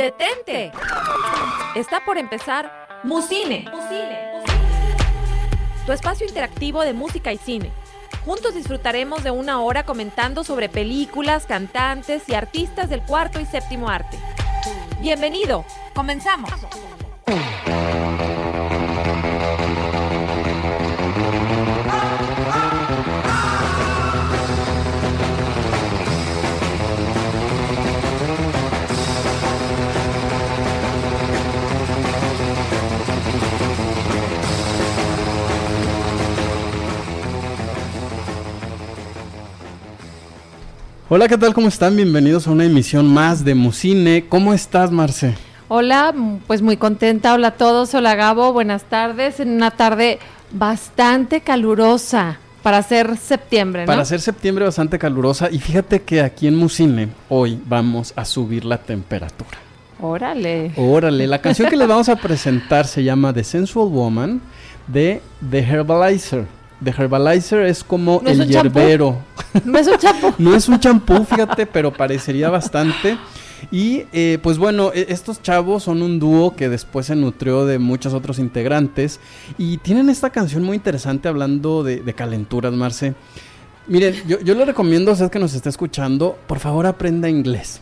¡Detente! Está por empezar Musine. Tu espacio interactivo de música y cine. Juntos disfrutaremos de una hora comentando sobre películas, cantantes y artistas del cuarto y séptimo arte. Bienvenido, comenzamos. Hola, ¿qué tal? ¿Cómo están? Bienvenidos a una emisión más de Musine. ¿Cómo estás, Marce? Hola, pues muy contenta. Hola a todos. Hola Gabo, buenas tardes. En una tarde bastante calurosa para ser septiembre, ¿no? Para ser septiembre bastante calurosa. Y fíjate que aquí en Musine hoy vamos a subir la temperatura. Órale. Órale. La canción que les vamos a presentar se llama The Sensual Woman de The Herbalizer. The Herbalizer es como el hierbero. No es un champú. no es un champú, fíjate, pero parecería bastante. Y eh, pues bueno, e, estos chavos son un dúo que después se nutrió de muchos otros integrantes. Y tienen esta canción muy interesante hablando de, calenturas, Marce. Miren, yo, yo le recomiendo a usted que nos esté escuchando, por favor aprenda inglés.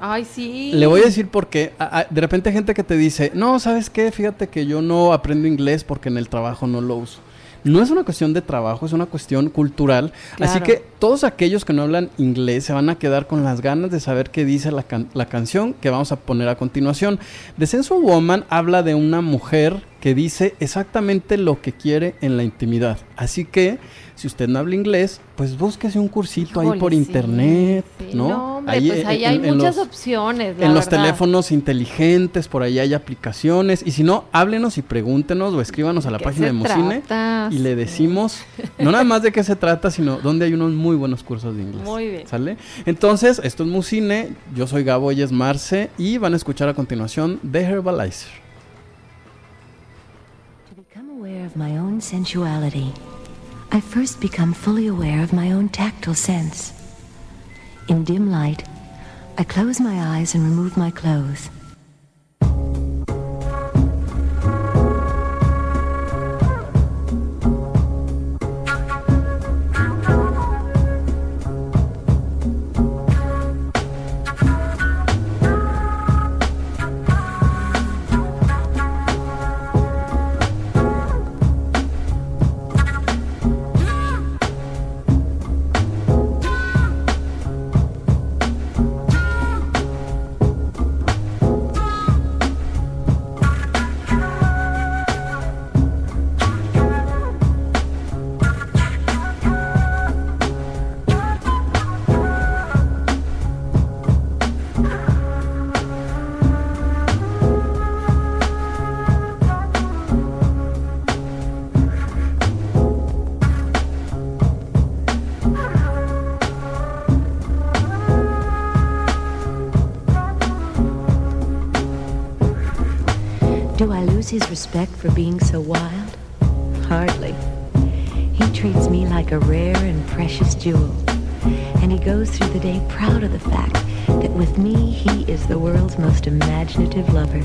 Ay, sí. Le voy a decir por qué. De repente hay gente que te dice, no, ¿sabes qué? Fíjate que yo no aprendo inglés porque en el trabajo no lo uso no es una cuestión de trabajo, es una cuestión cultural. Así que todos aquellos que no hablan inglés se van a quedar con las ganas de saber qué dice la, la canción que vamos a poner a continuación. The Sensual Woman habla de una mujer que dice exactamente lo que quiere en la intimidad. Así que si usted no habla inglés, pues búsquese un cursito ahí por internet, ¿no? ahí, pues ahí hay muchas opciones. en los teléfonos inteligentes, por ahí hay aplicaciones. Y si no, háblenos y pregúntenos o escríbanos a la página de Mocine y le decimos, no nada más de qué se trata, sino dónde hay unos muy buenos cursos de inglés. Muy bien. ¿Sale? Entonces, esto es Mucine, yo soy Gabo, ella es Marce, y van a escuchar a continuación The Herbalizer. Aware of my own sensuality. I first become fully aware of my own tactile sense. In dim light, I close my eyes and remove my clothes. His respect for being so wild? Hardly. He treats me like a rare and precious jewel. And he goes through the day proud of the fact that with me he is the world's most imaginative lover.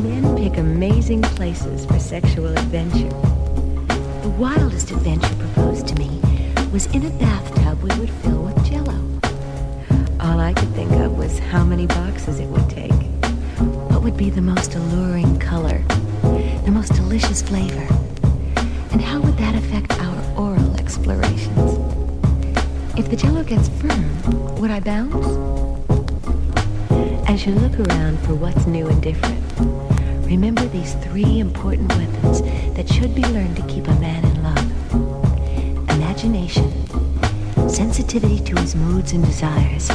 Men pick amazing places for sexual adventure. The wildest adventure proposed to me was in a bathtub we would fill with jello. All I could think of was how many boxes it would take would be the most alluring color, the most delicious flavor? And how would that affect our oral explorations? If the jello gets firm, would I bounce? As you look around for what's new and different, remember these three important weapons that should be learned to keep a man in love. Imagination, sensitivity to his moods and desires,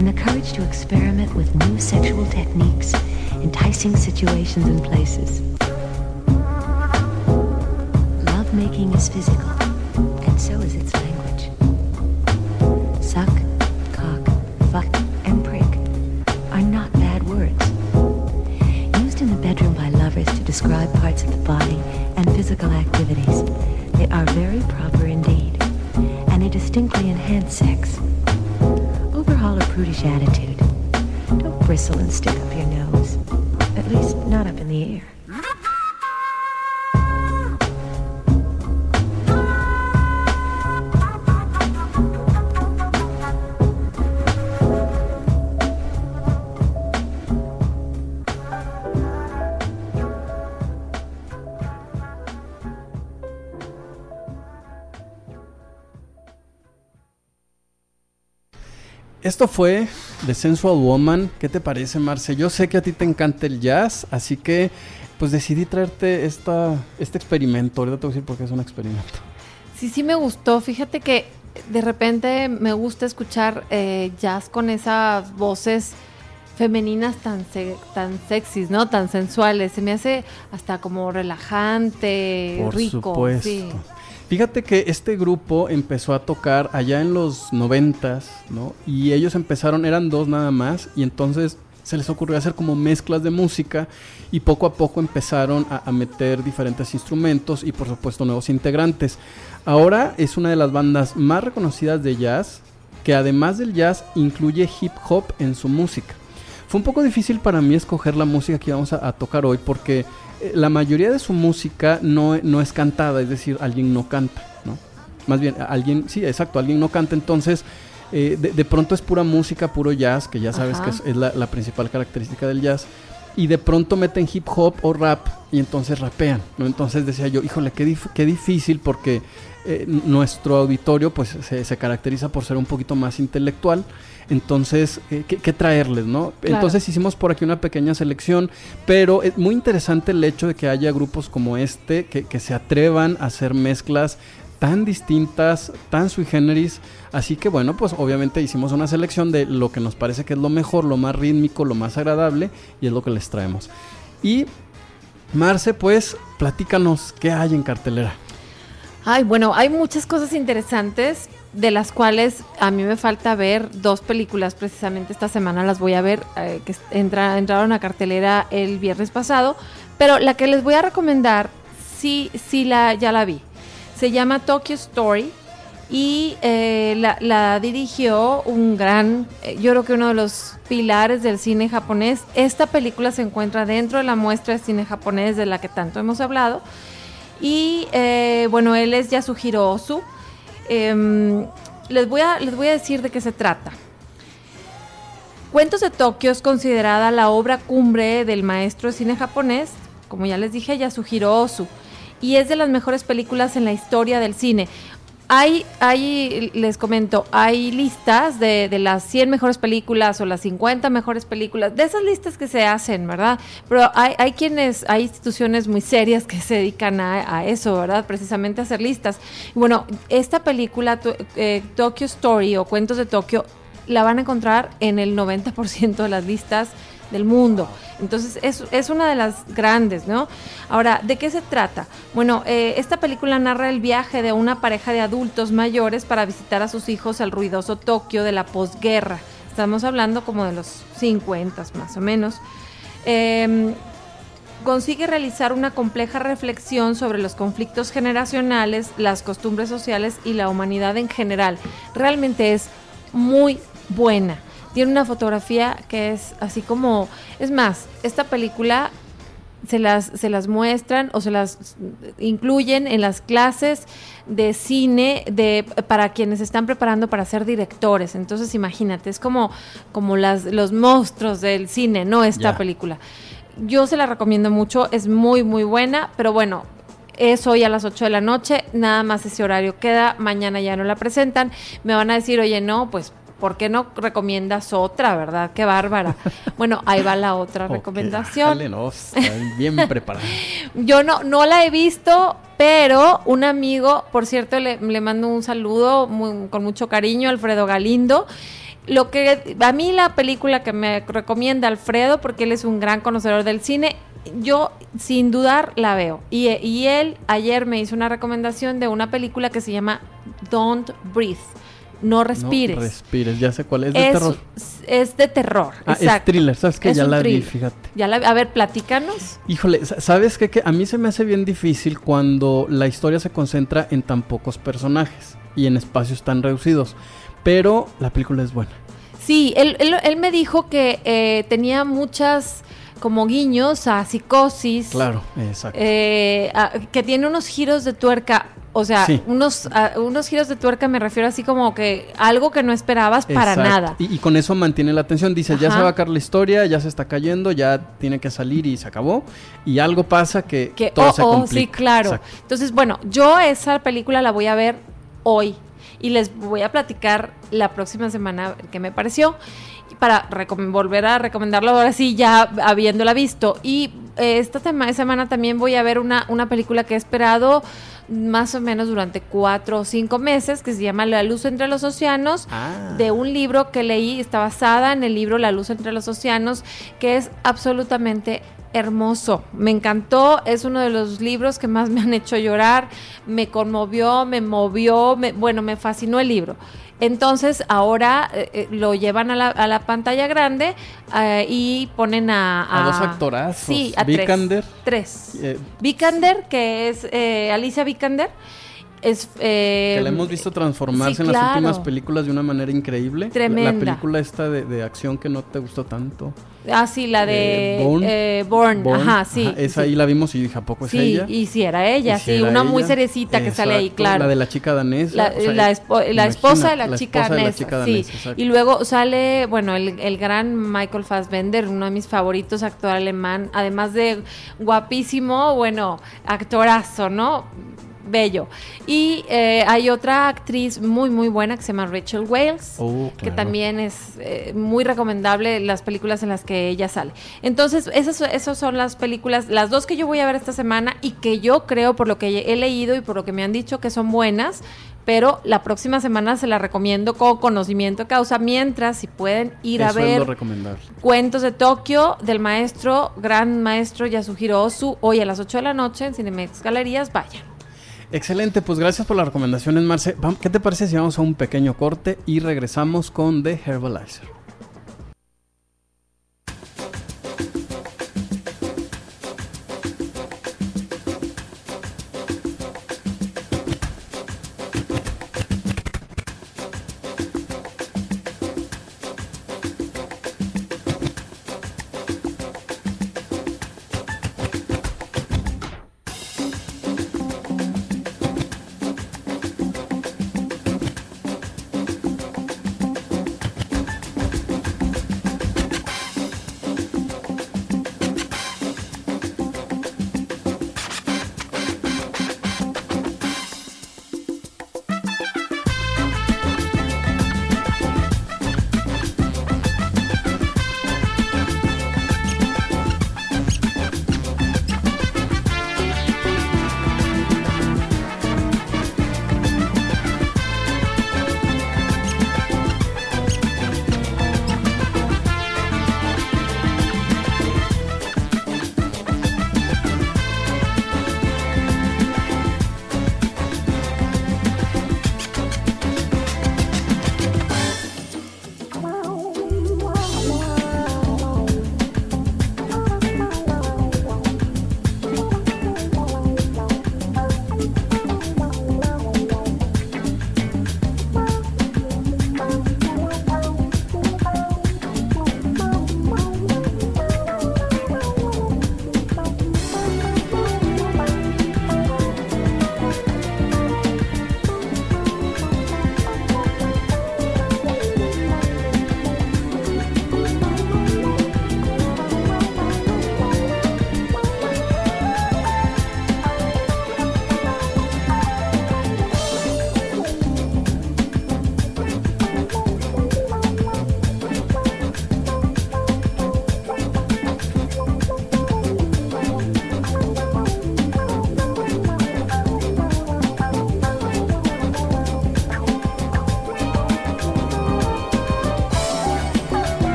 and the courage to experiment with new sexual techniques, enticing situations and places. Love making is physical, and so is its. Esto fue The Sensual Woman. ¿Qué te parece, Marce? Yo sé que a ti te encanta el jazz, así que pues decidí traerte esta, este experimento. Ahorita te voy a decir por qué es un experimento. Sí, sí me gustó. Fíjate que de repente me gusta escuchar eh, jazz con esas voces femeninas tan, tan sexys, ¿no? Tan sensuales. Se me hace hasta como relajante, por rico. Supuesto. Sí. Fíjate que este grupo empezó a tocar allá en los noventas, ¿no? Y ellos empezaron, eran dos nada más, y entonces se les ocurrió hacer como mezclas de música y poco a poco empezaron a, a, meter diferentes instrumentos y por supuesto nuevos integrantes. Ahora es una de las bandas más reconocidas de jazz que además del jazz incluye hip hop en su música. Fue un poco difícil para mí escoger la música que vamos a, a tocar hoy porque la mayoría de su música no, no, es cantada, es decir, alguien no canta, ¿no? Más bien, alguien, sí, exacto, alguien no canta, entonces eh, de, de, pronto es pura música, puro jazz, que ya sabes Ajá. que es, es la, la, principal característica del jazz, y de pronto meten hip hop o rap y entonces rapean, ¿no? Entonces decía yo, híjole, qué, dif qué difícil porque eh, nuestro auditorio pues se, se, caracteriza por ser un poquito más intelectual. Entonces, eh, ¿qué, ¿qué, traerles, no? Claro. Entonces hicimos por aquí una pequeña selección, pero es muy interesante el hecho de que haya grupos como este que, que se atrevan a hacer mezclas tan distintas, tan sui generis. Así que bueno, pues obviamente hicimos una selección de lo que nos parece que es lo mejor, lo más rítmico, lo más agradable y es lo que les traemos. Y Marce, pues platícanos qué hay en cartelera. Ay, bueno, hay muchas cosas interesantes de las cuales a mí me falta ver dos películas precisamente esta semana las voy a ver eh, que entra, entraron a cartelera el viernes pasado, pero la que les voy a recomendar sí sí la ya la vi. Se llama Tokyo Story y eh, la, dirigió un gran, eh, yo creo que uno de los pilares del cine japonés. Esta película se encuentra dentro de la muestra de cine japonés de la que tanto hemos hablado. Y bueno, él es Yasuhiro Ozu. Les, voy a, les voy a decir de qué se trata. Cuentos de Tokio es considerada la obra cumbre del maestro de cine japonés, como ya les dije, Yasuhiro Ozu y es de las mejores películas en la historia del cine. Hay, hay les comento, hay listas de, de, las 100 mejores películas o las 50 mejores películas, de esas listas que se hacen, ¿verdad? Pero hay, hay quienes, hay instituciones muy serias que se dedican a, eso, ¿verdad? Precisamente a hacer listas. Bueno, esta película, eh, Tokyo Story o Cuentos de Tokio, la van a encontrar en el 90% de las listas del mundo. Entonces es, es, una de las grandes, ¿no? Ahora, ¿de qué se trata? Bueno, eh, esta película narra el viaje de una pareja de adultos mayores para visitar a sus hijos al ruidoso Tokio de la posguerra. Estamos hablando como de los 50 más o menos. Eh, consigue realizar una compleja reflexión sobre los conflictos generacionales, las costumbres sociales y la humanidad en general. Realmente es muy buena tiene una fotografía que es así como, es más, esta película se las, se las muestran o se las incluyen en las clases de cine de para quienes están preparando para ser directores. Entonces, imagínate, es como, como las, los monstruos del cine, ¿no? Esta yeah. película. Yo se la recomiendo mucho, es muy, muy buena, pero bueno, es hoy a las 8 de la noche, nada más ese horario queda, mañana ya no la presentan, me van a decir, oye, no, pues ¿por qué no recomiendas otra, verdad? Qué bárbara. Bueno, ahí va la otra okay, recomendación. Dale, no, bien preparada. Yo no, no la he visto, pero un amigo, por cierto, le, le mando un saludo muy, con mucho cariño, Alfredo Galindo. Lo que a mí la película que me recomienda Alfredo, porque él es un gran conocedor del cine, yo sin dudar la veo. Y, y él ayer me hizo una recomendación de una película que se llama Don't Breathe no respires. No respires, ya sé cuál es de es, terror. Es de terror, ah, exacto. Es thriller, sabes que ya la thriller. vi, fíjate. Ya la, a ver, platícanos. Híjole, ¿sabes qué? Que a mí se me hace bien difícil cuando la historia se concentra en tan pocos personajes y en espacios tan reducidos. Pero la película es buena. Sí, él, él, él me dijo que eh, tenía muchas como guiños a psicosis. Claro, exacto. eh, a- que tiene unos giros de tuerca. O sea, Sí. unos, a- unos giros de tuerca me refiero así como que algo que no esperabas para Exacto. nada. Y, y con eso mantiene la atención. Dice, ya se va a acabar la historia, ya se está cayendo, ya tiene que salir y se acabó. Y algo pasa que, que todo oh, se oh, complica. sí, claro. Exacto. Entonces, bueno, yo esa película la voy a ver hoy y les voy a platicar la próxima semana qué me pareció para volver a recomendarlo ahora sí ya habiéndola visto y eh, esta semana también voy a ver una, una película que he esperado más o menos durante cuatro o cinco meses que se llama La luz entre los océanos Ah. de un libro que leí, está basada en el libro La luz entre los océanos, que es absolutamente hermoso. Me encantó, es uno de los libros que más me han hecho llorar, me conmovió, me movió, me- bueno, me fascinó el libro. Entonces ahora eh, eh, lo llevan a la, a la pantalla grande eh, y ponen a, A dos actorazos, Sí, a Vikander. tres. Tres. Eh, Vikander, que es eh, Alicia Vikander, es... eh, que la hemos visto transformarse sí, en las últimas películas de una manera increíble. Tremenda. La, película esta de, de acción que no te gustó tanto. Ah, sí, la de Eh, Bourne. eh, Ajá, sí. ajá, esa sí. ahí la vimos y dije, ¿a poco es Sí, ella? y si era ella, si sí, era una muy ella. cerecita que sale ahí, claro. La de la chica danesa. La, o sea, la espo- la esposa de la, chica esposa de la danesa, chica sí. Y luego sale, bueno, el, el gran Michael Fassbender, uno de mis favoritos, actor alemán, además de guapísimo, bueno, actorazo, ¿no? Bello. Y eh, hay otra actriz muy, muy buena que se llama Rachel Wales Oh, que también es eh, muy recomendable las películas en las que ella sale. Entonces, esas, esas son las películas, las dos que yo voy a ver esta semana y que yo creo, por lo que he leído y por lo que me han dicho, que son buenas, pero la próxima semana se las recomiendo con conocimiento de causa, mientras si pueden ir a Eso ver. Cuentos de Tokio del maestro, gran maestro Yasuhiro Ozu, hoy a las 8 de la noche en Cinemex Galerías, vayan. Excelente, pues gracias por las recomendaciones, Marce. ¿Qué te parece si vamos a un pequeño corte y regresamos con The Herbalizer?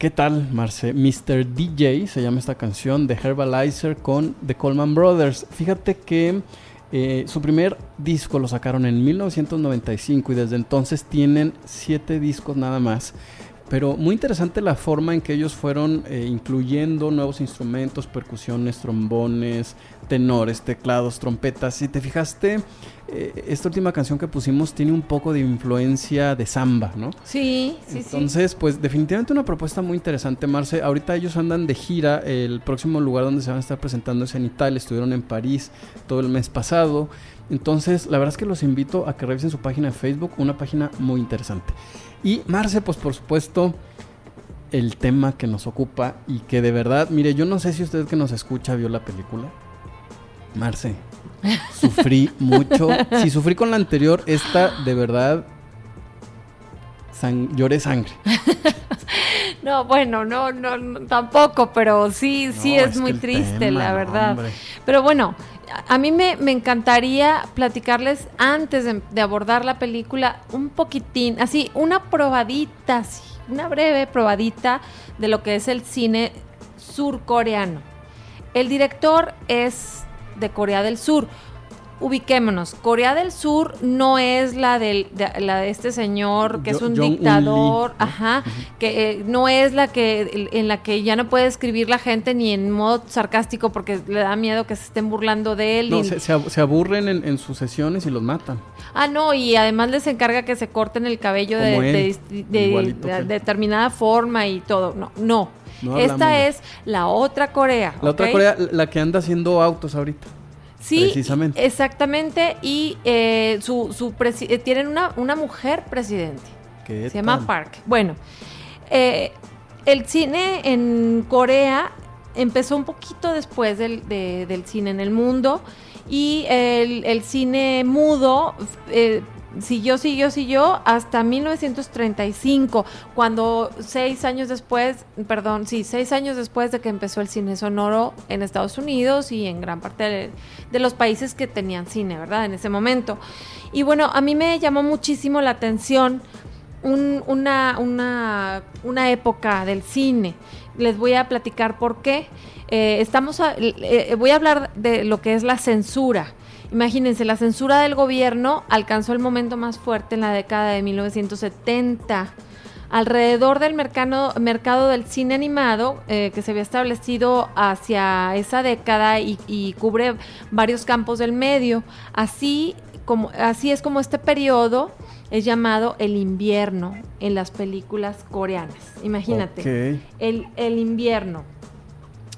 ¿Qué tal, Marce? Mr. DJ se llama esta canción de Herbalizer con The Coleman Brothers. Fíjate que eh, su primer disco lo sacaron en 1995 y desde entonces tienen siete discos nada más. Pero muy interesante la forma en que ellos fueron eh, incluyendo nuevos instrumentos, percusiones, trombones, tenores, teclados, trompetas. Si te fijaste, eh, esta última canción que pusimos tiene un poco de influencia de samba, ¿no? Sí, sí, Entonces, pues definitivamente una propuesta muy interesante, Marce. Ahorita ellos andan de gira. El próximo lugar donde se van a estar presentando es en Italia. Estuvieron en París todo el mes pasado. Entonces, la verdad es que los invito a que revisen su página de Facebook, una página muy interesante. Y Marce, pues por supuesto, el tema que nos ocupa y que de verdad, mire, yo no sé si usted que nos escucha vio la película. Marce, sufrí mucho. Si sufrí con la anterior, esta de verdad lloré sangre. No, bueno, no, no, tampoco, pero sí, sí es, muy triste, la verdad. pero bueno, a mí me, encantaría platicarles antes de, abordar la película un poquitín, así, una probadita, una breve probadita de lo que es el cine surcoreano. El director es de Corea del Sur ubiquémonos, Corea del Sur no es la, del, de, la de este señor que es un dictador, ajá, que eh, no es la que en la que ya no puede escribir la gente ni en modo sarcástico porque le da miedo que se estén burlando de él. No, se, aburren en, sus sesiones y los matan. Ah, no, y además les encarga que se corten el cabello de, determinada forma y todo. No, no. Esta es la otra Corea. La otra Corea, la que anda haciendo autos ahorita. Sí, exactamente. Y eh, su, su eh, tienen una, una, mujer presidente. Se llama Park. Bueno, eh, el cine en Corea empezó un poquito después del, del cine en el mundo y el, el cine mudo siguió, siguió, siguió hasta 1935, cuando seis años después, perdón, sí, seis años después de que empezó el cine sonoro en Estados Unidos y en gran parte de, los países que tenían cine, ¿verdad? En ese momento. Y bueno, a mí me llamó muchísimo la atención una, una, una época del cine. Les voy a platicar por qué. Eh, estamos eh, voy a hablar de lo que es la censura Imagínense, la censura del gobierno alcanzó el momento más fuerte en la década de 1970 alrededor del mercado, mercado del cine animado eh, que se había establecido hacia esa década y, cubre varios campos del medio. Así, como, así es como este periodo es llamado el invierno en las películas coreanas. Imagínate, el, el invierno.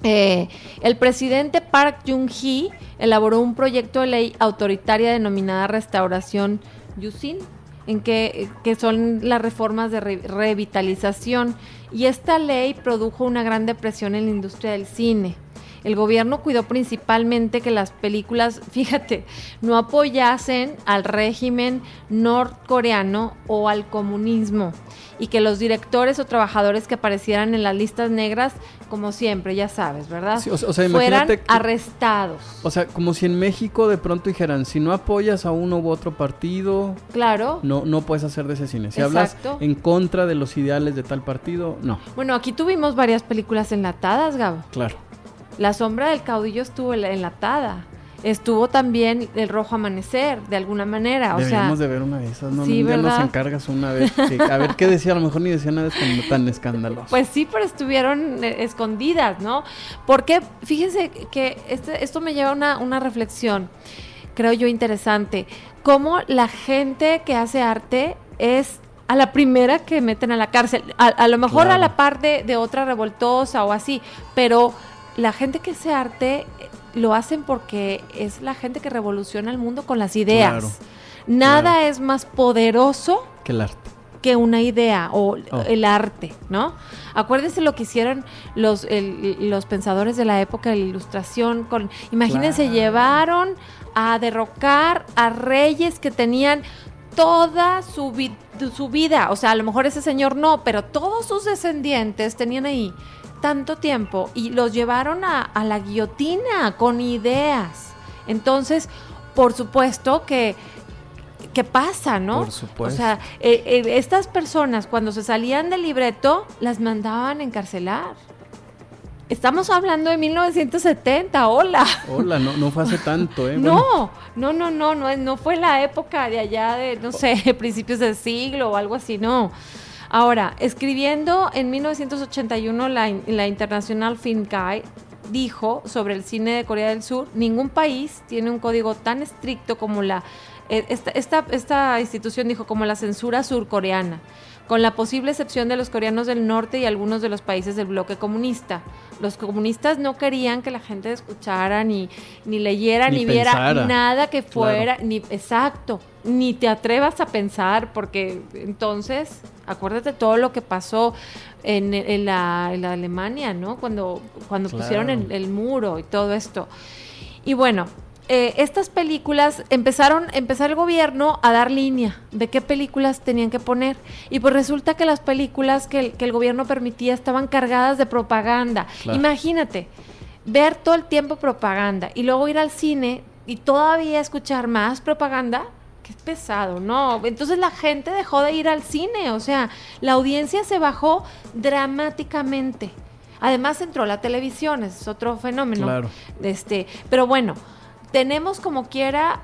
Eh, el presidente Park Jung-hee elaboró un proyecto de ley autoritaria denominada Restauración Yusin, en que, que son las reformas de revitalización. Y esta ley produjo una gran depresión en la industria del cine. El gobierno cuidó principalmente que las películas, fíjate, no apoyasen al régimen norcoreano o al comunismo y que los directores o trabajadores que aparecieran en las listas negras, como siempre, ya sabes, ¿verdad? o, sea, fueran arrestados. O sea, como si en México de pronto dijeran, si no apoyas a uno u otro partido, claro, no no puedes hacer de ese cine. Si hablas en contra de los ideales de tal partido, no. Bueno, aquí tuvimos varias películas enlatadas, Gabo. Claro. La sombra del caudillo estuvo enlatada. Estuvo también el rojo amanecer, de alguna manera. O Deberíamos de ver una de esas, ¿no? Sí, nos encargas una vez. a ver qué decía, a lo mejor ni decía nada tan escandaloso. Pues sí, pero estuvieron eh, escondidas, ¿no? Porque fíjense que este, esto me lleva a una, una reflexión, creo yo, interesante. Cómo la gente que hace arte es a la primera que meten a la cárcel. A, lo mejor a la par de, de otra revoltosa o así, pero la gente que hace arte eh, lo hacen porque es la gente que revoluciona el mundo con las ideas. Nada es más poderoso que el arte. Que una idea o oh. el arte, ¿no? Acuérdense lo que hicieron los, los pensadores de la época de la ilustración. Con, imagínense, llevaron a derrocar a reyes que tenían toda su, su vida. O sea, a lo mejor ese señor no, pero todos sus descendientes tenían ahí tanto tiempo y los llevaron a, la guillotina con ideas. Entonces, por supuesto que ¿qué pasa, no? Por supuesto. O sea, eh, eh, estas personas cuando se salían del libreto, las mandaban a encarcelar. Estamos hablando de 1970, hola. Hola, no, no fue hace tanto, ¿eh? No, no, no, no, no, no fue la época de allá de, no sé, principios del siglo o algo así, no. Ahora, escribiendo en 1981 la, la International Film Guide dijo sobre el cine de Corea del Sur, ningún país tiene un código tan estricto como la eh, esta, esta, esta institución dijo como la censura surcoreana, con la posible excepción de los coreanos del norte y algunos de los países del bloque comunista. Los comunistas no querían que la gente escuchara, ni, ni leyera, ni, Ni viera pensara. nada que fuera, Claro. ni exacto, ni te atrevas a pensar, porque entonces, acuérdate todo lo que pasó en, en la, en la Alemania, ¿no? Cuando, cuando Claro. pusieron el, el muro y todo esto. Y bueno, eh, estas películas empezaron, empezó el gobierno a dar línea de qué películas tenían que poner. Y pues resulta que las películas que el, que el gobierno permitía estaban cargadas de propaganda. Claro. Imagínate, ver todo el tiempo propaganda y luego ir al cine y todavía escuchar más propaganda. Qué pesado, ¿no? Entonces la gente dejó de ir al cine, o sea, la audiencia se bajó dramáticamente. Además entró la televisión, ese es otro fenómeno. Claro. Este, pero bueno, tenemos como quiera,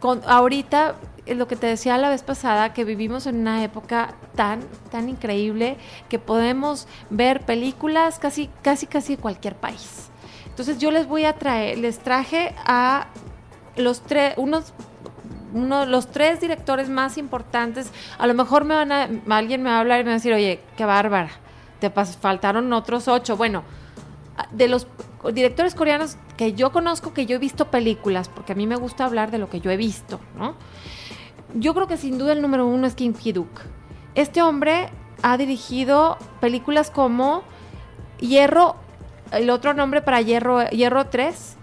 con, ahorita, lo que te decía la vez pasada, que vivimos en una época tan, tan increíble que podemos ver películas casi, casi, casi de cualquier país. Entonces yo les voy a traer, les traje a los tres, unos uno, los tres directores más importantes, a lo mejor me van a, alguien me va a hablar y me va a decir, oye, qué bárbara, te faltaron otros ocho. Bueno, de los directores coreanos que yo conozco, que yo he visto películas, porque a mí me gusta hablar de lo que yo he visto, ¿no? Yo creo que sin duda el número uno es Kim Ki-duk. Este hombre ha dirigido películas como Hierro, el otro nombre para Hierro, Hierro 3,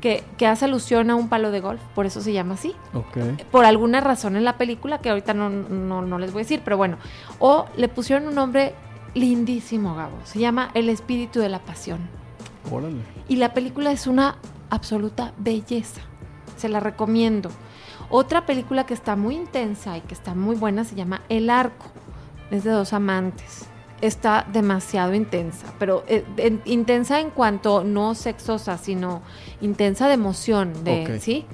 que, que hace alusión a un palo de golf, por eso se llama así Ok. por alguna razón en la película que ahorita no, no, no les voy a decir, pero bueno. O le pusieron un nombre lindísimo, Gabo. Se llama El espíritu de la pasión. Órale. Y la película es una absoluta belleza. Se la recomiendo. Otra película que está muy intensa y que está muy buena se llama El arco. Es de dos amantes. Está demasiado intensa, pero eh, en- intensa en cuanto no sexosa, sino intensa de emoción, de. ¿sí?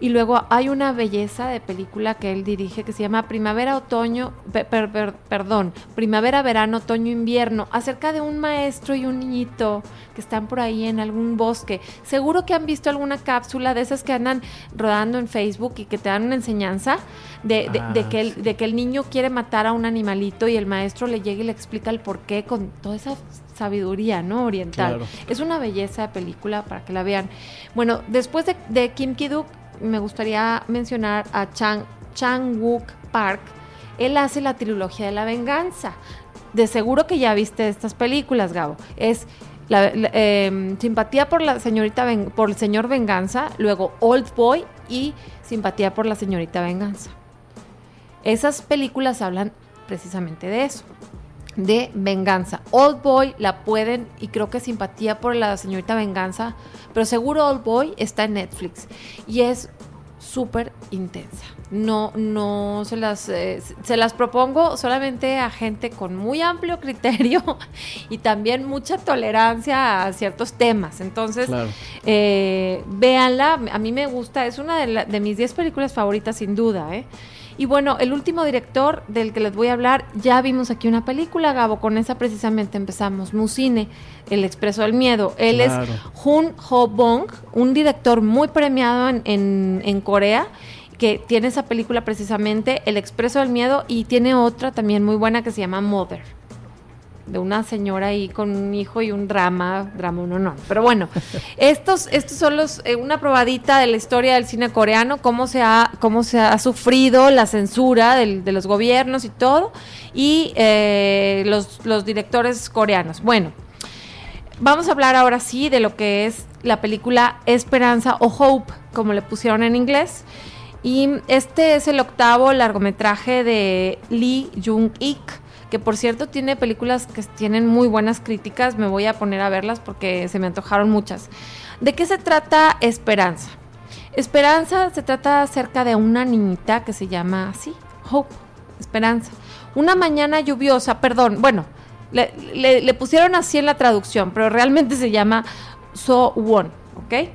Y luego hay una belleza de película que él dirige que se llama Primavera, Otoño, pe- per- per- perdón, Primavera, Verano, Otoño, Invierno, acerca de un maestro y un niñito que están por ahí en algún bosque. Seguro que han visto alguna cápsula de esas que andan rodando en Facebook y que te dan una enseñanza de, de- de Ah, que el, de que el niño quiere matar a un animalito y el maestro le llega y le explica el porqué con toda esa sabiduría, ¿no? Oriental. Claro. Es una belleza de película para que la vean. Bueno, después de, de Kim Ki-duk, me gustaría mencionar a Chang, Chang Wook Park. Él hace la trilogía de la venganza. De seguro que ya viste estas películas, Gabo. Es la, em, simpatía por la señorita por el señor Venganza, luego Old Boy y simpatía por la señorita Venganza. Esas películas hablan precisamente de eso, de venganza. Old Boy la pueden, y creo que simpatía por la señorita Venganza, pero seguro Old Boy está en Netflix y es súper intensa. No, no se las, eh, se las propongo solamente a gente con muy amplio criterio y también mucha tolerancia a ciertos temas. Entonces, Claro. eh, véanla, a mí me gusta, es una de, la- de mis 10 películas favoritas sin duda, ¿eh? Y bueno, el último director del que les voy a hablar, ya vimos aquí una película, Gabo, con esa precisamente empezamos, Musine, El Expreso del Miedo. Él Claro. es Jun Ho Bong, un director muy premiado en, en- en Corea, que tiene esa película precisamente, El Expreso del Miedo, y tiene otra también muy buena que se llama Mother de una señora ahí con un hijo y un drama, drama uno no. Pero bueno, estos, estos son los, eh, una probadita de la historia del cine coreano, cómo se ha, cómo se ha sufrido la censura del- de los gobiernos y todo, y eh, los, los directores coreanos. Bueno, vamos a hablar ahora sí de lo que es la película Esperanza o Hope, como le pusieron en inglés. Y este es el octavo largometraje de Lee Jung-ik, que por cierto tiene películas que tienen muy buenas críticas. Me voy a poner a verlas porque se me antojaron muchas. ¿De qué se trata Esperanza? Esperanza se trata acerca de una niñita que se llama así, Hope, Esperanza. Una mañana lluviosa, perdón, bueno, le, pusieron así en la traducción, pero realmente se llama So Won, ¿ok?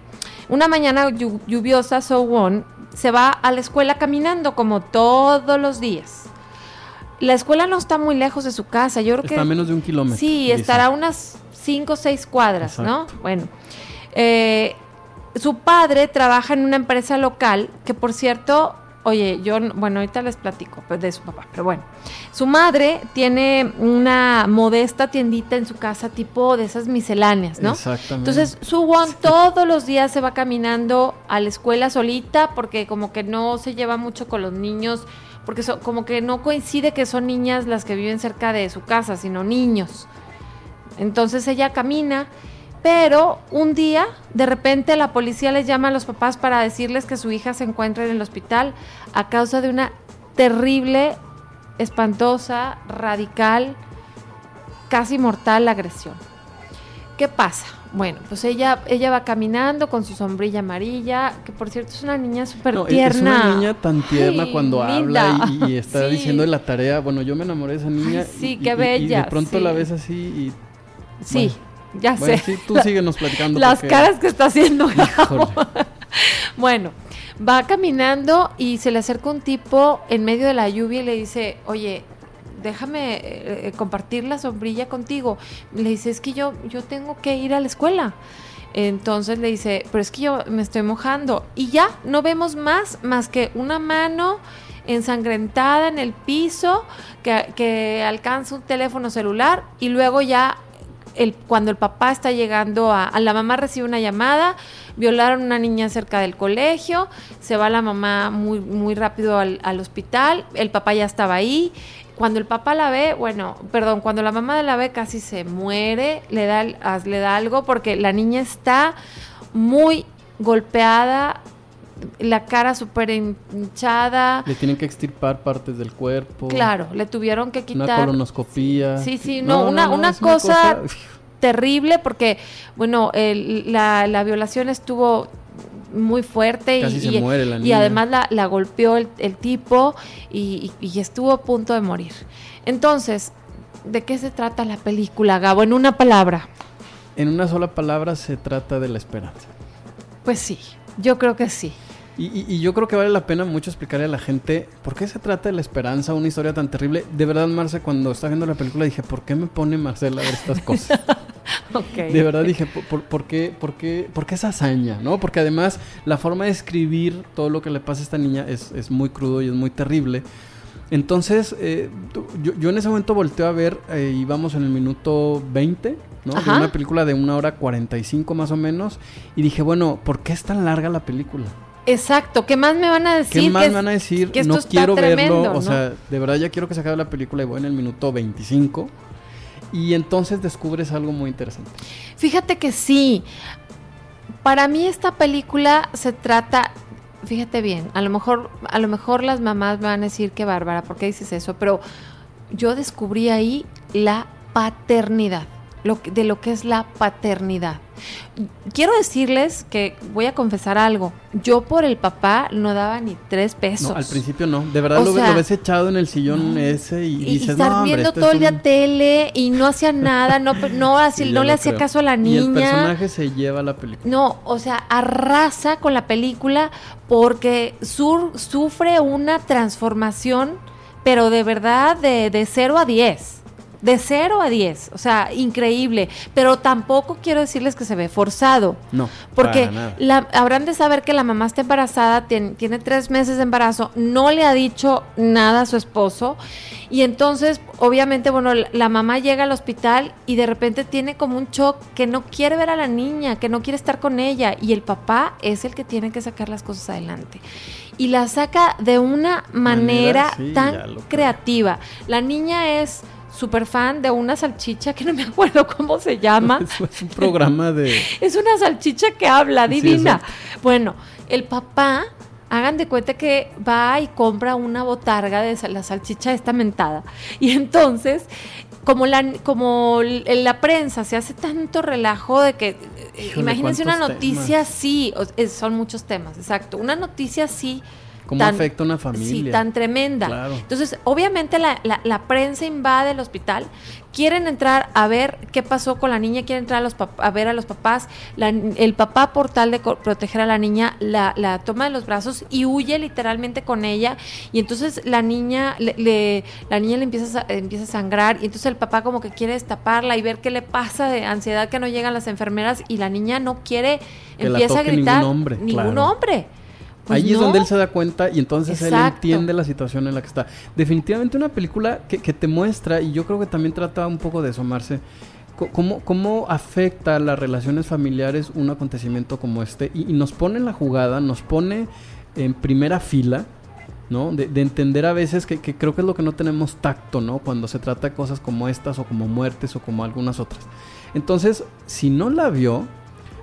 Una mañana llu- lluviosa, So Won se va a la escuela caminando como todos los días. La escuela no está muy lejos de su casa, yo creo Está que a menos de un kilómetro. Sí, dice. estará unas 5 o 6 cuadras, ¿no? Bueno. Eh, su padre trabaja en una empresa local que, por cierto, oye, yo, bueno, ahorita les platico pues, de su papá, pero bueno. Su madre tiene una modesta tiendita en su casa, tipo de esas misceláneas, ¿no? Exactamente. Entonces, Su Won todos los días se va caminando a la escuela solita porque como que no se lleva mucho con los niños, porque so- como que no coincide que son niñas las que viven cerca de su casa, sino niños. Entonces ella camina, pero un día de repente la policía les llama a los papás para decirles que su hija se encuentra en el hospital a causa de una terrible, espantosa, radical, casi mortal agresión. ¿Qué pasa? Bueno, pues ella, ella va caminando con su sombrilla amarilla, que por cierto es una niña súper No, tierna. Es una niña tan tierna Ay, cuando linda. habla y, y está Sí. diciendo la tarea. Bueno, yo me enamoré de esa niña. Ay, sí, y- qué y- y bella, de pronto sí. la ves así y. Sí, ya Bueno, sé. sí, tú síguenos platicando. Las porque- caras que está haciendo. Bueno, va caminando y se le acerca un tipo en medio de la lluvia y le dice, oye, déjame eh, eh, compartir la sombrilla contigo. Le dice, es que yo, yo tengo que ir a la escuela. Entonces le dice, pero es que yo me estoy mojando. Y ya, no vemos más, más que una mano ensangrentada en el piso que, que alcanza un teléfono celular y luego ya el, cuando el papá está llegando a, la mamá recibe una llamada, violaron a una niña cerca del colegio, se va la mamá muy, muy rápido al hospital, el papá ya estaba ahí. Cuando el papá la ve, bueno, perdón, cuando la mamá la ve casi se muere, le da, le da algo porque la niña está muy golpeada, la cara súper hinchada. Le tienen que extirpar partes del cuerpo. Claro, le tuvieron que quitar. Una colonoscopía. Sí, sí, no, una, una es cosa terrible porque, bueno, el- la, la violación estuvo muy fuerte Casi y, y- la además la, la golpeó el, el tipo y, y- y estuvo a punto de morir. Entonces, ¿de qué se trata la película, Gabo? En una palabra. En una sola palabra se trata de la esperanza. Pues sí, yo creo que sí. Y, y- y yo creo que vale la pena mucho explicarle a la gente por qué se trata de la esperanza, una historia tan terrible. De verdad, Marce, cuando estaba viendo la película dije, ¿por qué me pone Marcela a ver estas cosas? De verdad dije, ¿por, por- por qué, por, qué, por qué esa hazaña? ¿no? Porque además la forma de escribir todo lo que le pasa a esta niña es, es muy crudo y es muy terrible. Entonces, eh, yo, yo en ese momento volteo a ver, eh, íbamos en el minuto 20, ¿no? De una película de una hora 45 más o menos. Y dije, bueno, ¿por qué es tan larga la película? Exacto, ¿qué más me van a decir? ¿Qué más Que me van a decir? que esto No quiero tremendo, verlo. ¿no? O sea, de verdad ya quiero que se acabe la película y voy en el minuto 25. Y entonces descubres algo muy interesante. Fíjate que sí. Para mí esta película se trata, fíjate bien, a lo mejor, a lo mejor las mamás van a decir que bárbara, ¿por qué dices eso? Pero yo descubrí ahí la paternidad, lo que- de lo que es la paternidad. Quiero decirles que voy a confesar algo. Yo por el papá no daba ni tres pesos. No, al principio no. De verdad lo, sea, lo ves echado en el sillón no. ese y, y, y dices, estar no, hombre, viendo todo el día un-". tele y no hacía nada, no, no, así, Sí, no le hacía creo. caso a la Y el niña. personaje se lleva la película. No, o sea, arrasa con la película porque sur- sufre una transformación, pero de verdad de, de 0 a 10. De 0 a 10. O sea, increíble. Pero tampoco quiero decirles que se ve forzado. No, Porque la, habrán de saber que la mamá está embarazada, tien- tiene tres meses de embarazo, no le ha dicho nada a su esposo. Y entonces, obviamente, bueno, la, la mamá llega al hospital y de repente tiene como un shock que no quiere ver a la niña, que no quiere estar con ella. Y el papá es el que tiene que sacar las cosas adelante. Y la saca de una manera, Manera, sí, ya tan creativa. La niña es súper fan de una salchicha que no me acuerdo cómo se llama. Es, un programa de... Es una salchicha que habla, divina. bueno, el papá, hagan de cuenta que va y compra una botarga de la salchicha esta mentada. Y entonces como la, como la prensa se hace tanto relajo de que, eh, Híjole, imagínense una ¿cuántos noticia temas? así, es- son muchos temas, exacto, una noticia así. ¿Cómo afecta una Sí, familia? tan tremenda. Claro. Entonces, obviamente la, la- la prensa invade el hospital, quieren entrar a ver qué pasó con la niña, quieren entrar a, los a ver a los papás, La- el papá por tal de proteger a la niña la, la toma de los brazos y huye literalmente con ella y entonces la niña le, le- la niña le empieza a, empieza a sangrar y entonces el papá como que quiere destaparla y ver qué le pasa de ansiedad que no llegan las enfermeras y la niña no quiere, Que empieza a toque ningún gritar hombre, ningún claro. hombre. Pues Ahí es donde él se da cuenta y entonces él entiende la situación en la que está. Definitivamente una película que, que te muestra, y yo creo que también trata un poco de asomarse, cómo, cómo afecta a las relaciones familiares un acontecimiento como este. Y, y nos pone en la jugada, nos pone en primera fila, ¿no? De, de entender a veces que, que creo que es lo que no tenemos tacto, ¿no? Cuando se trata de cosas como estas o como muertes o como algunas otras. Entonces, si no la vio,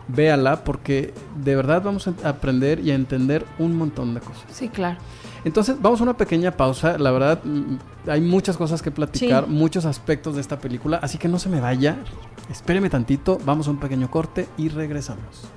véala porque de verdad vamos a aprender y a entender un montón de cosas. Sí, claro. Entonces, vamos a una pequeña pausa. La verdad, mm, hay muchas cosas que platicar, Sí. muchos aspectos de esta película, así que no se me vaya. Espéreme tantito, vamos a un pequeño corte y regresamos.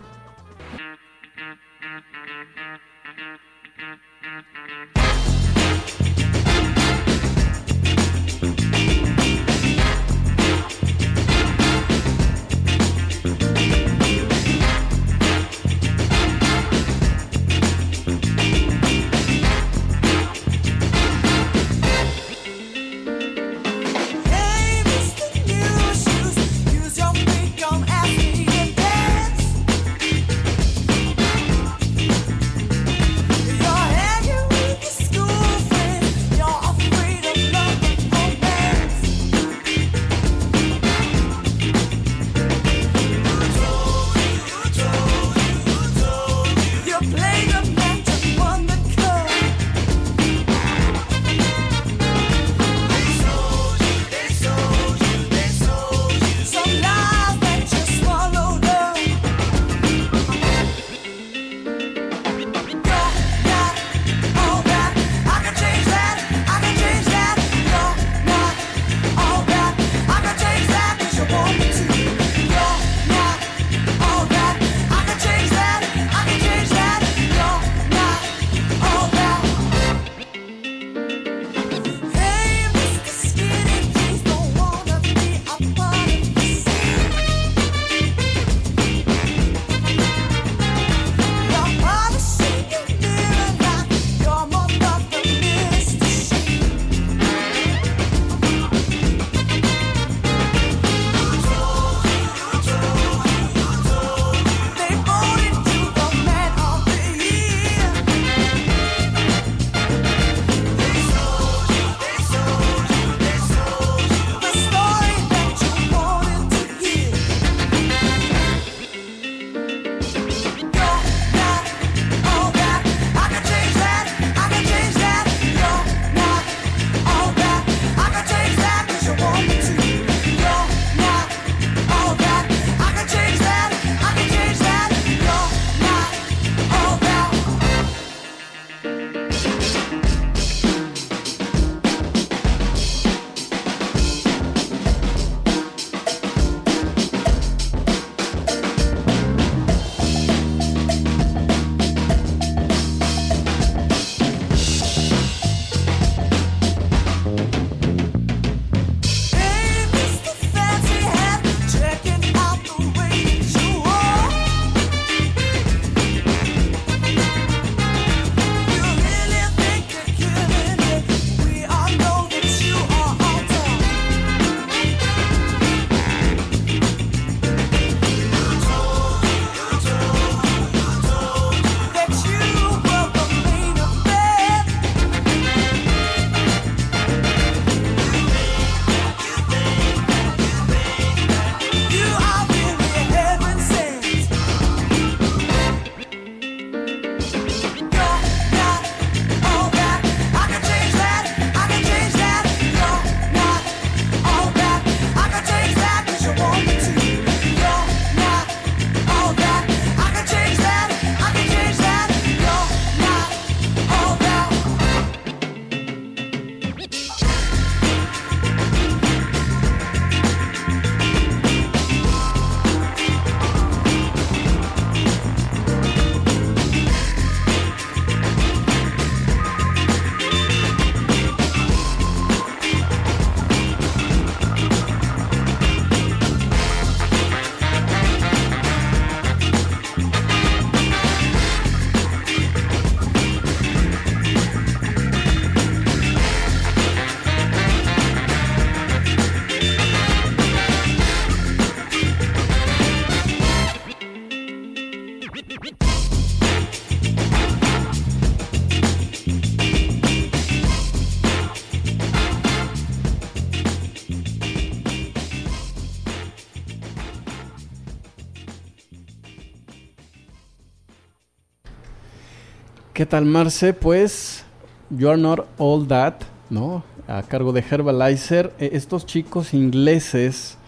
¿Qué tal, Marce? Pues, You Are Not All That, ¿no? A cargo de Herbalizer. Eh, estos chicos ingleses,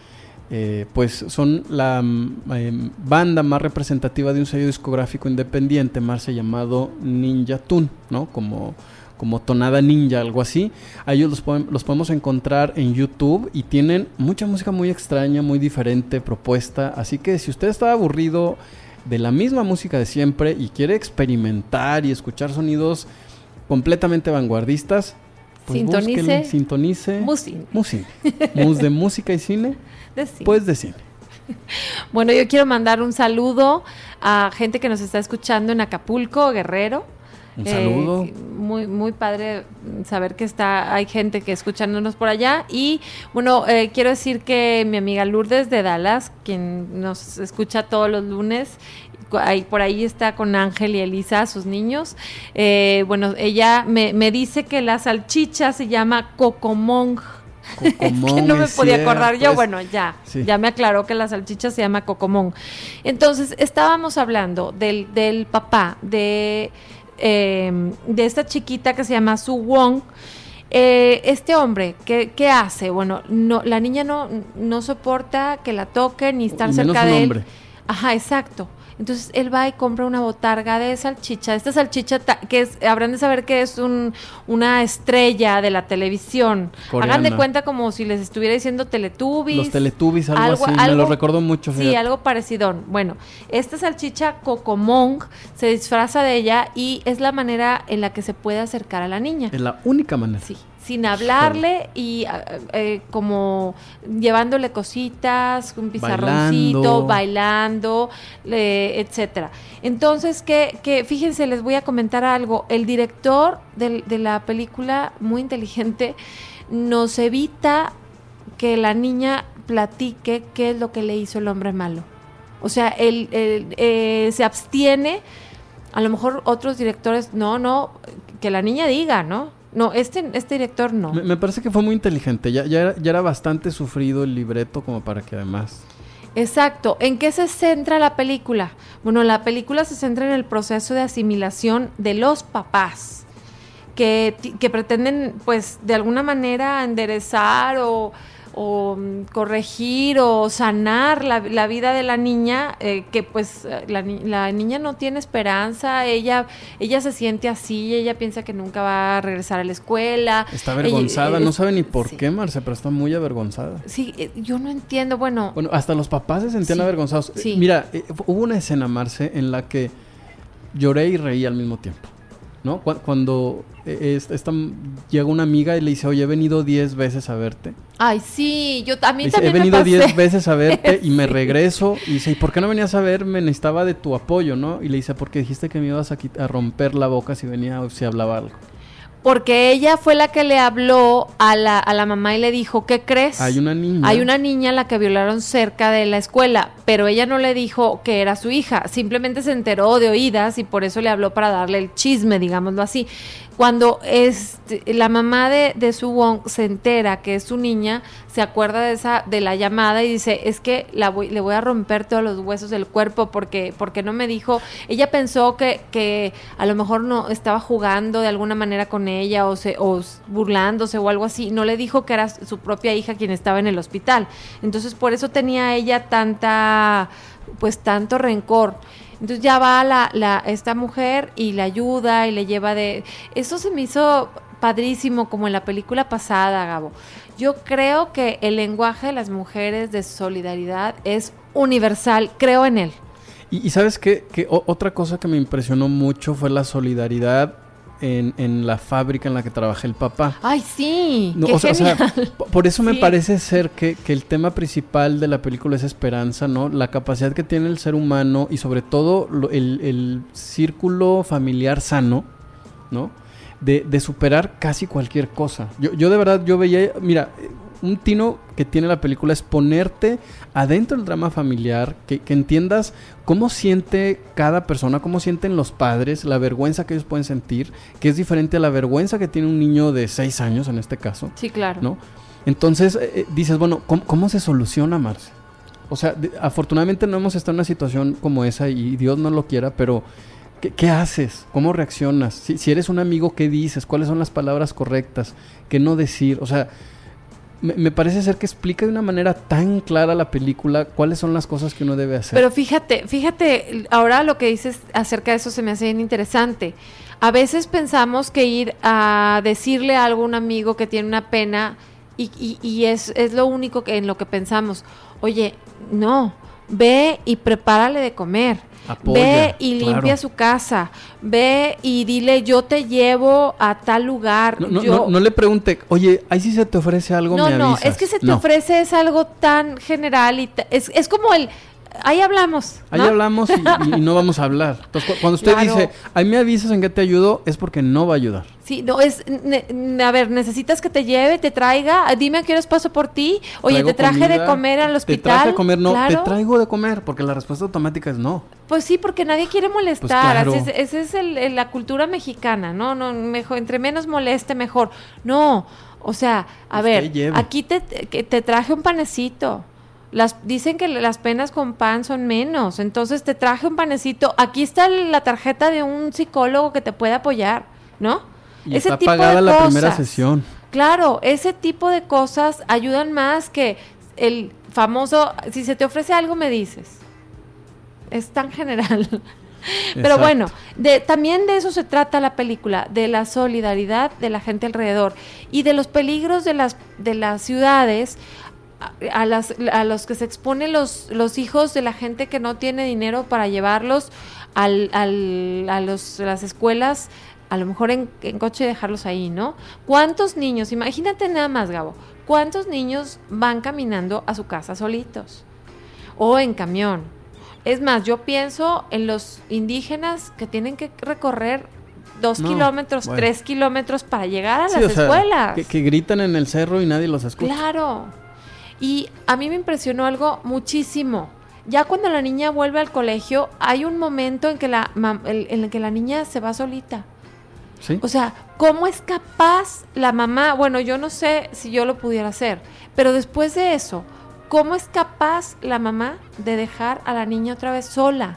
eh, pues, son la mm, eh, banda más representativa de un sello discográfico independiente, Marce, llamado Ninja Tune, ¿no? Como como Tonada Ninja, algo así. A ellos los, los podemos encontrar en YouTube y tienen mucha música muy extraña, muy diferente, propuesta. Así que si usted está aburrido de la misma música de siempre y quiere experimentar y escuchar sonidos completamente vanguardistas, pues Sintonice. búsquenle, sintonice. Musin. Musine. Mus de música y cine, De sí. pues de cine. Bueno, yo quiero mandar un saludo a gente que nos está escuchando en Acapulco, Guerrero. Un Eh, saludo. muy, muy padre saber que está, hay gente que escuchándonos por allá. Y bueno, eh, quiero decir que mi amiga Lourdes de Dallas, quien nos escucha todos los lunes, ahí, por ahí está con Ángel y Elisa, sus niños. Eh, bueno, ella me, me dice que la salchicha se llama cocomong. Es que Cocomón, no me podía acordar yo. es- Bueno, ya, Sí. ya me aclaró que la salchicha se llama cocomón. Entonces, estábamos hablando del, del papá de, eh, de esta chiquita que se llama Su Wong. Eh, este hombre, ¿qué, qué hace? Bueno, no, la niña no, no soporta que la toquen ni estar Y menos cerca un de él. hombre. Ajá, exacto. Entonces él va y compra una botarga de salchicha. Esta salchicha que es, habrán de saber que es un, una estrella de la televisión. Hagan de cuenta como si les estuviera diciendo Teletubbies. Los Teletubbies, algo, así. me lo recordó mucho. Sí, algo parecido. Bueno, esta salchicha Cocomong se disfraza de ella y es la manera en la que se puede acercar a la niña. Es la única manera. Sí, sin hablarle y eh, como llevándole cositas, un pizarroncito, Bailando. bailando, etcétera. Entonces, que, que fíjense, les voy a comentar algo. El director del- de la película, muy inteligente, nos evita que la niña platique qué es lo que le hizo el hombre malo. O sea, él, él, eh, se abstiene. A lo mejor otros directores, no, no, que la niña diga, ¿no? No, este, este director no. Me, me parece que fue muy inteligente. Ya, ya, era, ya era bastante sufrido el libreto como para que además... Exacto. ¿En qué se centra la película? Bueno, la película se centra en el proceso de asimilación de los papás que, que pretenden, pues, de alguna manera enderezar o, o, mm, corregir o sanar la, la vida de la niña, eh, que pues eh, la, ni- la niña no tiene esperanza, ella, ella se siente así, ella piensa que nunca va a regresar a la escuela. Está Ella- avergonzada. eh, no sabe ni por sí. qué, Marce, pero está muy avergonzada. Sí, eh, yo no entiendo, bueno, Bueno, hasta los papás se sentían Sí, avergonzados. Sí. Mira, hubo una escena, Marce, en la que lloré y reí al mismo tiempo. ¿No? Cu- Cuando eh, es- esta, llega una amiga y le dice, oye, he venido 10 veces a verte. ay, sí, yo a mí dice, he también me venido pasé. 10 veces a verte y me regreso. Y dice, ¿y por qué no venías a verme? Necesitaba de tu apoyo, ¿no? Y le dice, porque dijiste que me ibas a, a romper la boca si venía o si hablaba algo. Porque ella fue la que le habló a la, a la mamá y le dijo, ¿qué crees? Hay una niña. Hay una niña a la que violaron cerca de la escuela, pero ella no le dijo que era su hija, simplemente se enteró de oídas y por eso le habló para darle el chisme, digámoslo así. Cuando este, la mamá de, de Su Wong se entera que es su niña, se acuerda de esa de la llamada y dice, es que la voy, le voy a romper todos los huesos del cuerpo porque, porque no me dijo, ella pensó que, que a lo mejor no estaba jugando de alguna manera con ella o, se, o burlándose o algo así, no le dijo que era su propia hija quien estaba en el hospital. Entonces por eso tenía ella tanta, pues tanto rencor. Entonces ya va la, la, esta mujer y le ayuda y le lleva de... Eso se me hizo padrísimo como en la película pasada, Gabo. Yo creo que el lenguaje de las mujeres de solidaridad es universal, creo en él. Y, y sabes qué? que otra cosa que me impresionó mucho fue la solidaridad en, en la fábrica en la que trabaja el papá. Ay, sí, No, qué o sea, o por eso me Sí. parece ser que, que el tema principal de la película es esperanza, ¿no? La capacidad que tiene el ser humano y sobre todo lo- el, el círculo familiar sano, ¿no? De, de superar casi cualquier cosa. Yo, yo de verdad, yo veía, mira, un tino que tiene la película es ponerte adentro del drama familiar, que, que entiendas cómo siente cada persona, cómo sienten los padres, la vergüenza que ellos pueden sentir, que es diferente a la vergüenza que tiene un niño de seis años en este caso. Sí, claro. ¿no? Entonces eh, eh, dices, bueno, ¿cómo, cómo se soluciona, Marce? O sea, de- afortunadamente no hemos estado en una situación como esa y Dios no lo quiera, pero ¿Qué, qué haces? ¿Cómo reaccionas? Si, si eres un amigo, ¿qué dices? ¿Cuáles son las palabras correctas? ¿Qué no decir? O sea, me, me parece ser que explica de una manera tan clara la película cuáles son las cosas que uno debe hacer. Pero fíjate, fíjate, ahora lo que dices acerca de eso se me hace bien interesante. A veces pensamos que ir a decirle a un amigo que tiene una pena y, y- y es, es lo único que en lo que pensamos. Oye, no, ve y prepárale de comer. Apoya, ve y claro. limpia su casa. Ve y dile, yo te llevo a tal lugar. no, no, yo, no- no le pregunte, oye, ahí sí se te ofrece algo, no, me no, avisas. es que se te ofrece es algo tan general y es, es como el, ahí hablamos. Ahí ¿no? hablamos y, no vamos a hablar. Entonces, cu- cuando usted Claro. dice, ahí me avisas en qué te ayudo, es porque no va a ayudar. Sí, no, es, ne- a ver, necesitas que te lleve, te traiga, ah, dime a qué horas paso por ti, oye, Traigo te traje de comer al Te hospital. traje de comer, no, Claro. te traigo de comer, porque la respuesta automática es no. Pues sí, porque nadie quiere molestar, claro. así es- esa es el- el- la cultura mexicana, ¿no? no mejor, entre menos moleste, mejor. No, o sea, a Usted ver, lleve. aquí te, te traje un panecito. Las, dicen que las penas con pan son menos, entonces te traje un panecito. Aquí está la tarjeta de un psicólogo que te puede apoyar, ¿no? Y está pagada la primera sesión. Claro, ese tipo de cosas ayudan más que el famoso, si se te ofrece algo me dices. Es tan general. Pero Exacto. bueno, de, también de eso se trata la película, de la solidaridad de la gente alrededor y de los peligros de las, de las ciudades a, las, a los que se exponen los, los hijos de la gente que no tiene dinero para llevarlos al, al- a los, las escuelas, a lo mejor en, en coche y dejarlos ahí, ¿no? ¿Cuántos niños, imagínate nada más, Gabo, cuántos niños van caminando a su casa solitos? O en camión. Es más, yo pienso en los indígenas que tienen que recorrer dos No, kilómetros, bueno. tres kilómetros para llegar a Sí, las sea, escuelas. Que, que gritan en el cerro y nadie los escucha. Claro. Y a mí me impresionó algo muchísimo. Ya cuando la niña vuelve al colegio, hay un momento en que la, en el que la niña se va solita. ¿Sí? O sea, ¿cómo es capaz la mamá? Bueno, yo no sé si yo lo pudiera hacer, pero después de eso, ¿cómo es capaz la mamá de dejar a la niña otra vez sola?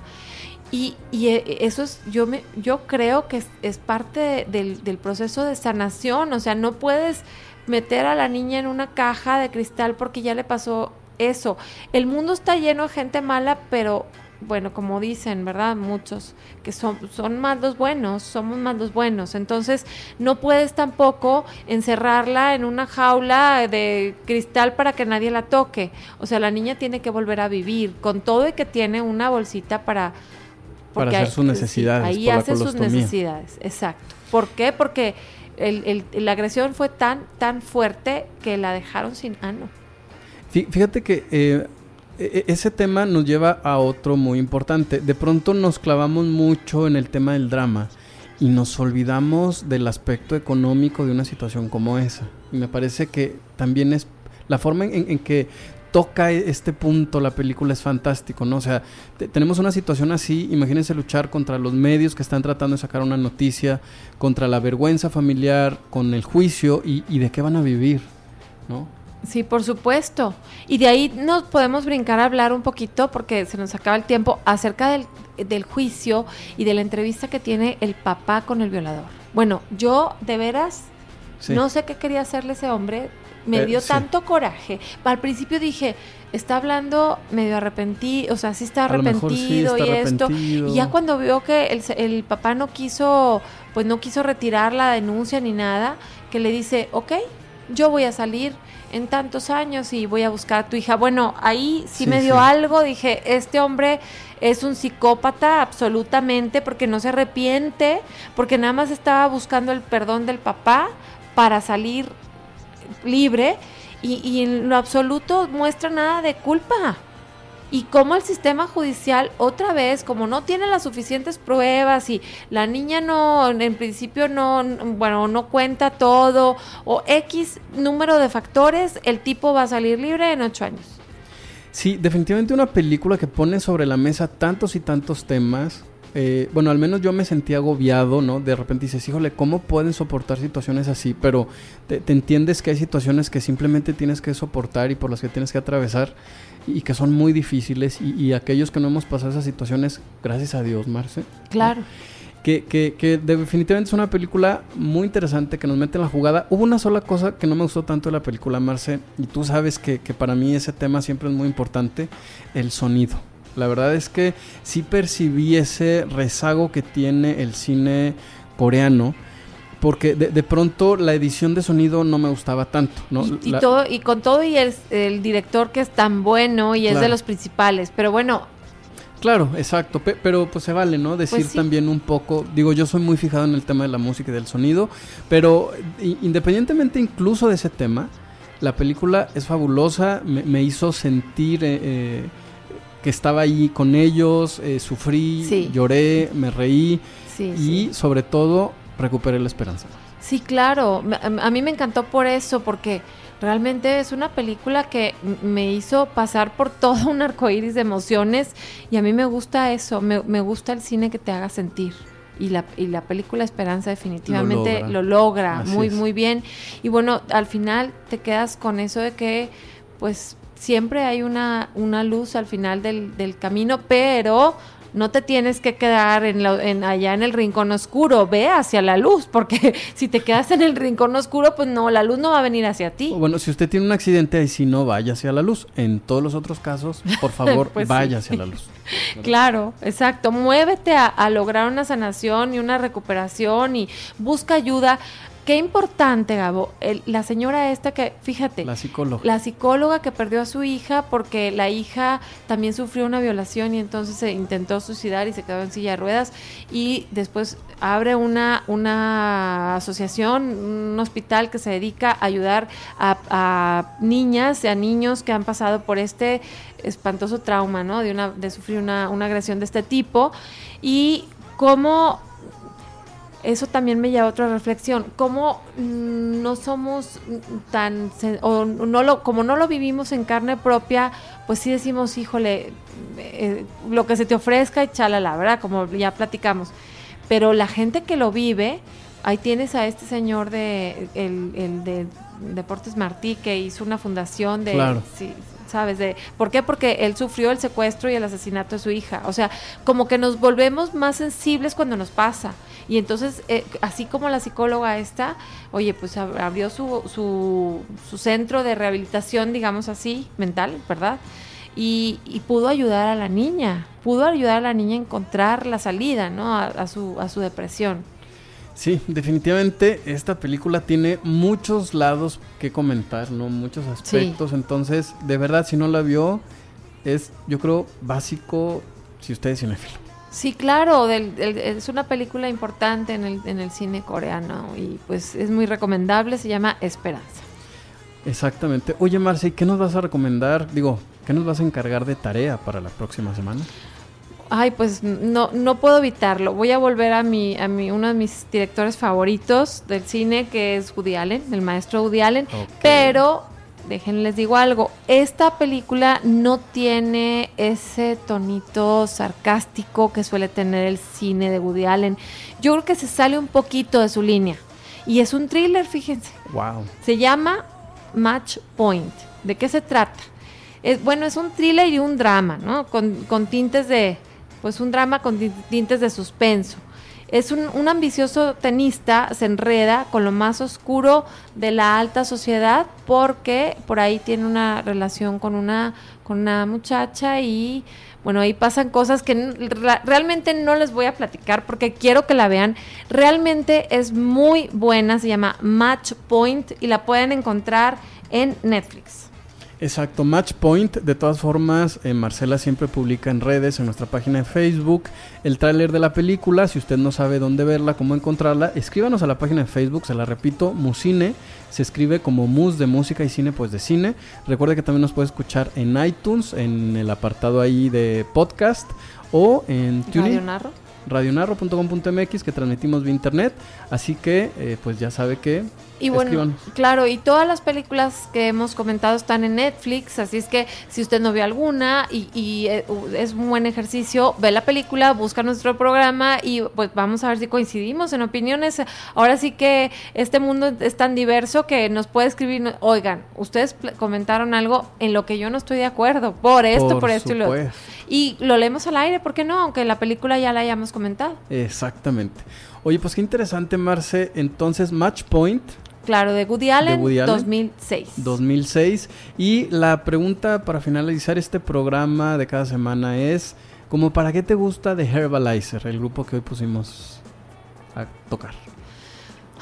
Y, y, eh, eso es, yo me, yo creo que es, es parte de- del, del proceso de sanación. O sea, no puedes meter a la niña en una caja de cristal porque ya le pasó eso. El mundo está lleno de gente mala, pero bueno, como dicen, ¿verdad? Muchos, que son, son más los buenos, somos más los buenos. Entonces, no puedes tampoco encerrarla en una jaula de cristal para que nadie la toque. O sea, la niña tiene que volver a vivir, con todo y que tiene una bolsita para... Para hacer sus necesidades, ahí hace sus necesidades, exacto. ¿Por qué? Porque el- el- la agresión fue tan, tan fuerte que la dejaron sin ano. Fí- Fíjate que eh, e- e- ese tema nos lleva a otro muy importante. De pronto nos clavamos mucho en el tema del drama y nos olvidamos del aspecto económico de una situación como esa. Y me parece que también es la forma en que toca e- este punto la película es fantástico, ¿no? O sea, te- tenemos una situación así, imagínense luchar contra los medios que están tratando de sacar una noticia, contra la vergüenza familiar, con el juicio y, y de qué van a vivir, ¿no? Sí, por supuesto. Y de ahí nos podemos brincar a hablar un poquito, porque se nos acaba el tiempo, acerca del, del juicio y de la entrevista que tiene el papá con el violador. Bueno, yo de veras Sí. no sé qué quería hacerle ese hombre. Me Eh, dio sí. tanto coraje. Al principio dije, está hablando medio arrepentido, o sea, sí está sí arrepentido está y esto. Y ya cuando vio que el, el papá no quiso, pues no quiso retirar la denuncia ni nada, que le dice, ok, yo voy a salir en tantos años y voy a buscar a tu hija. Bueno, ahí sí, Sí, me dio sí. algo, dije, este hombre es un psicópata absolutamente porque no se arrepiente, porque nada más estaba buscando el perdón del papá para salir libre y, y en lo absoluto muestra nada de culpa. Y como el sistema judicial, otra vez, como no tiene las suficientes pruebas y la niña no, en principio no, bueno, no cuenta todo, o X número de factores, el tipo va a salir libre en ocho años. Sí, definitivamente una película que pone sobre la mesa tantos y tantos temas eh, bueno, al menos yo me sentí agobiado, ¿no? De repente dices, híjole, ¿cómo pueden soportar situaciones así? Pero te, te entiendes que hay situaciones que simplemente tienes que soportar y por las que tienes que atravesar y que son muy difíciles y, y aquellos que no hemos pasado esas situaciones, gracias a Dios, Marce. Claro. Que, que, que definitivamente es una película muy interesante que nos mete en la jugada. Hubo una sola cosa que no me gustó tanto de la película, Marce, y tú sabes que, que para mí ese tema siempre es muy importante, el sonido. La verdad es que sí percibí ese rezago que tiene el cine coreano. Porque de, de pronto la edición de sonido no me gustaba tanto, ¿no? Y, y La- todo, y con todo y el, el director que es tan bueno y es de los principales. Pero bueno, Claro, exacto, pe- pero pues se vale, ¿no? Decir Pues sí. también un poco, digo, yo soy muy fijado en el tema de la música y del sonido, pero independientemente incluso de ese tema, la película es fabulosa, me, me hizo sentir eh, eh, que estaba ahí con ellos, eh, sufrí, Sí. lloré, me reí sí, y sí. sobre todo recuperé la esperanza. Sí, claro. A mí me encantó por eso, porque realmente es una película que me hizo pasar por todo un arcoíris de emociones y a mí me gusta eso, me, me gusta el cine que te haga sentir. Y la, y la película Esperanza definitivamente logra. lo logra, muy, es. muy bien. Y bueno, al final te quedas con eso de que, pues, siempre hay una, una luz al final del, del camino, pero no te tienes que quedar en la- en, allá en el rincón oscuro, ve hacia la luz, porque si te quedas en el rincón oscuro, pues no, la luz no va a venir hacia ti. Bueno, si usted tiene un accidente, ahí sí no vaya hacia la luz. En todos los otros casos, por favor, Pues sí. vaya hacia la luz. Claro, exacto. Muévete a, a lograr una sanación y una recuperación y busca ayuda. Qué importante, Gabo. el- la señora esta que, fíjate, La psicóloga. la psicóloga que perdió a su hija porque la hija también sufrió una violación y entonces se intentó suicidar y se quedó en silla de ruedas y después abre una, una asociación, un hospital que se dedica a ayudar a, a niñas y a niños que han pasado por este espantoso trauma, ¿no? De, una, de sufrir una, una agresión de este tipo y cómo eso también me lleva a otra reflexión. ¿Cómo mm, no somos tan, o no lo, como no lo vivimos en carne propia, pues sí decimos, híjole, eh, lo que se te ofrezca y chalala, ¿verdad? Como ya platicamos. Pero la gente que lo vive, ahí tienes a este señor de, el, el de Deportes Martí, que hizo una fundación de, Claro. sí, ¿sabes? De, ¿Por qué? Porque él sufrió el secuestro y el asesinato de su hija. O sea, como que nos volvemos más sensibles cuando nos pasa. Y entonces, eh, así como la psicóloga esta, oye, pues ab- abrió su, su, su centro de rehabilitación, digamos así, mental, ¿verdad? Y, y pudo ayudar a la niña, pudo ayudar a la niña a encontrar la salida, ¿no? A, a su, a su depresión. Sí, definitivamente esta película tiene muchos lados que comentar, ¿no? Muchos aspectos. Entonces, de verdad, si no la vio, es, yo creo, básico si usted es cinéfilo. Sí, claro, del- del- es una película importante en el, en el cine coreano y pues es muy recomendable, se llama Esperanza. Exactamente. Oye, Marce, ¿qué nos vas a recomendar? Digo, ¿qué nos vas a encargar de tarea para la próxima semana? Ay, pues no, no puedo evitarlo. Voy a volver a mi, a mi, uno de mis directores favoritos del cine, que es Woody Allen, el maestro Woody Allen. Pero, déjenles digo algo, esta película no tiene ese tonito sarcástico que suele tener el cine de Woody Allen. Yo creo que se sale un poquito de su línea. Y es un thriller, fíjense. Wow. Se llama Match Point. ¿De qué se trata? Es, bueno, es un thriller y un drama, ¿no? Con, con tintes de, pues un drama con tin- tintes de suspenso. Es un, un ambicioso tenista, se enreda con lo más oscuro de la alta sociedad porque por ahí tiene una relación con una, con una muchacha y bueno, ahí pasan cosas que realmente no les voy a platicar porque quiero que la vean. Realmente es muy buena, se llama Match Point y la pueden encontrar en Netflix. Exacto, Match Point. De todas formas, eh, Marcela siempre publica en redes, en nuestra página de Facebook, el tráiler de la película. Si usted no sabe dónde verla, cómo encontrarla, escríbanos a la página de Facebook, se la repito, Musine. Se escribe como Mus de música y cine, pues de cine. Recuerde que también nos puede escuchar en iTunes, en el apartado ahí de podcast o en Radio TuneIn. Narro. radionarro.com.mx que transmitimos vía internet. Así que, eh, pues ya sabe que Y bueno, claro, y todas las películas que hemos comentado están en Netflix, así es que si usted no vio alguna y, y, eh, es un buen ejercicio, ve la película, busca nuestro programa y pues vamos a ver si coincidimos en opiniones. Ahora sí que este mundo es tan diverso que nos puede escribir, oigan, ustedes comentaron algo en lo que yo no estoy de acuerdo, por esto, por, Por esto y lo otro. Y lo leemos al aire, ¿por qué no? Aunque la película ya la hayamos comentado. Exactamente. Oye, pues qué interesante, Marce. Entonces, Match Point Claro, de Woody Allen, Woody Allen. 2006. 2006. Y la pregunta para finalizar este programa de cada semana es, como para qué te gusta The Herbalizer, el grupo que hoy pusimos a tocar?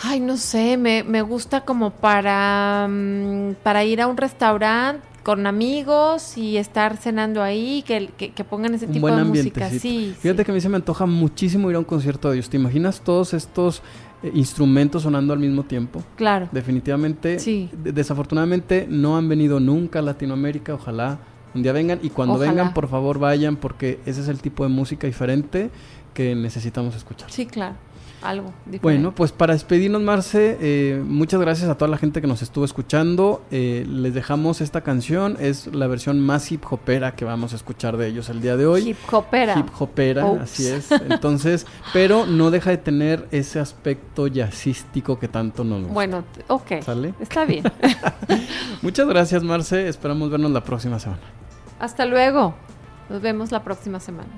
Ay, no sé, me, me gusta como para, mm, para ir a un restaurante con amigos y estar cenando ahí, que, que, que pongan ese tipo de música. Sí, Fíjate sí. que a mí se me antoja muchísimo ir a un concierto de ellos. ¿Te imaginas todos estos eh, instrumentos sonando al mismo tiempo? Claro. Definitivamente, Sí. de- desafortunadamente no han venido nunca a Latinoamérica, ojalá un día vengan y cuando Ojalá. vengan por favor vayan porque ese es el tipo de música diferente que necesitamos escuchar. Sí, claro. Algo diferente. Bueno, pues para despedirnos, Marce, eh, muchas gracias a toda la gente que nos estuvo escuchando. Eh, les dejamos esta canción, es la versión más hip hopera que vamos a escuchar de ellos el día de hoy. Hip hopera. Hip hopera, Oops. así es. Entonces, pero no deja de tener ese aspecto jazzístico que tanto nos gusta. Bueno, ok. ¿Sale? Está bien. Muchas gracias, Marce. Esperamos vernos la próxima semana. Hasta luego. Nos vemos la próxima semana.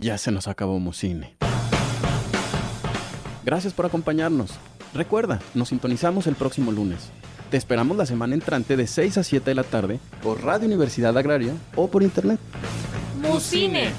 Ya se nos acabó Musine. Gracias por acompañarnos. Recuerda, nos sintonizamos el próximo lunes. Te esperamos la semana entrante de 6 a 7 de la tarde por Radio Universidad Agraria o por internet. Musine.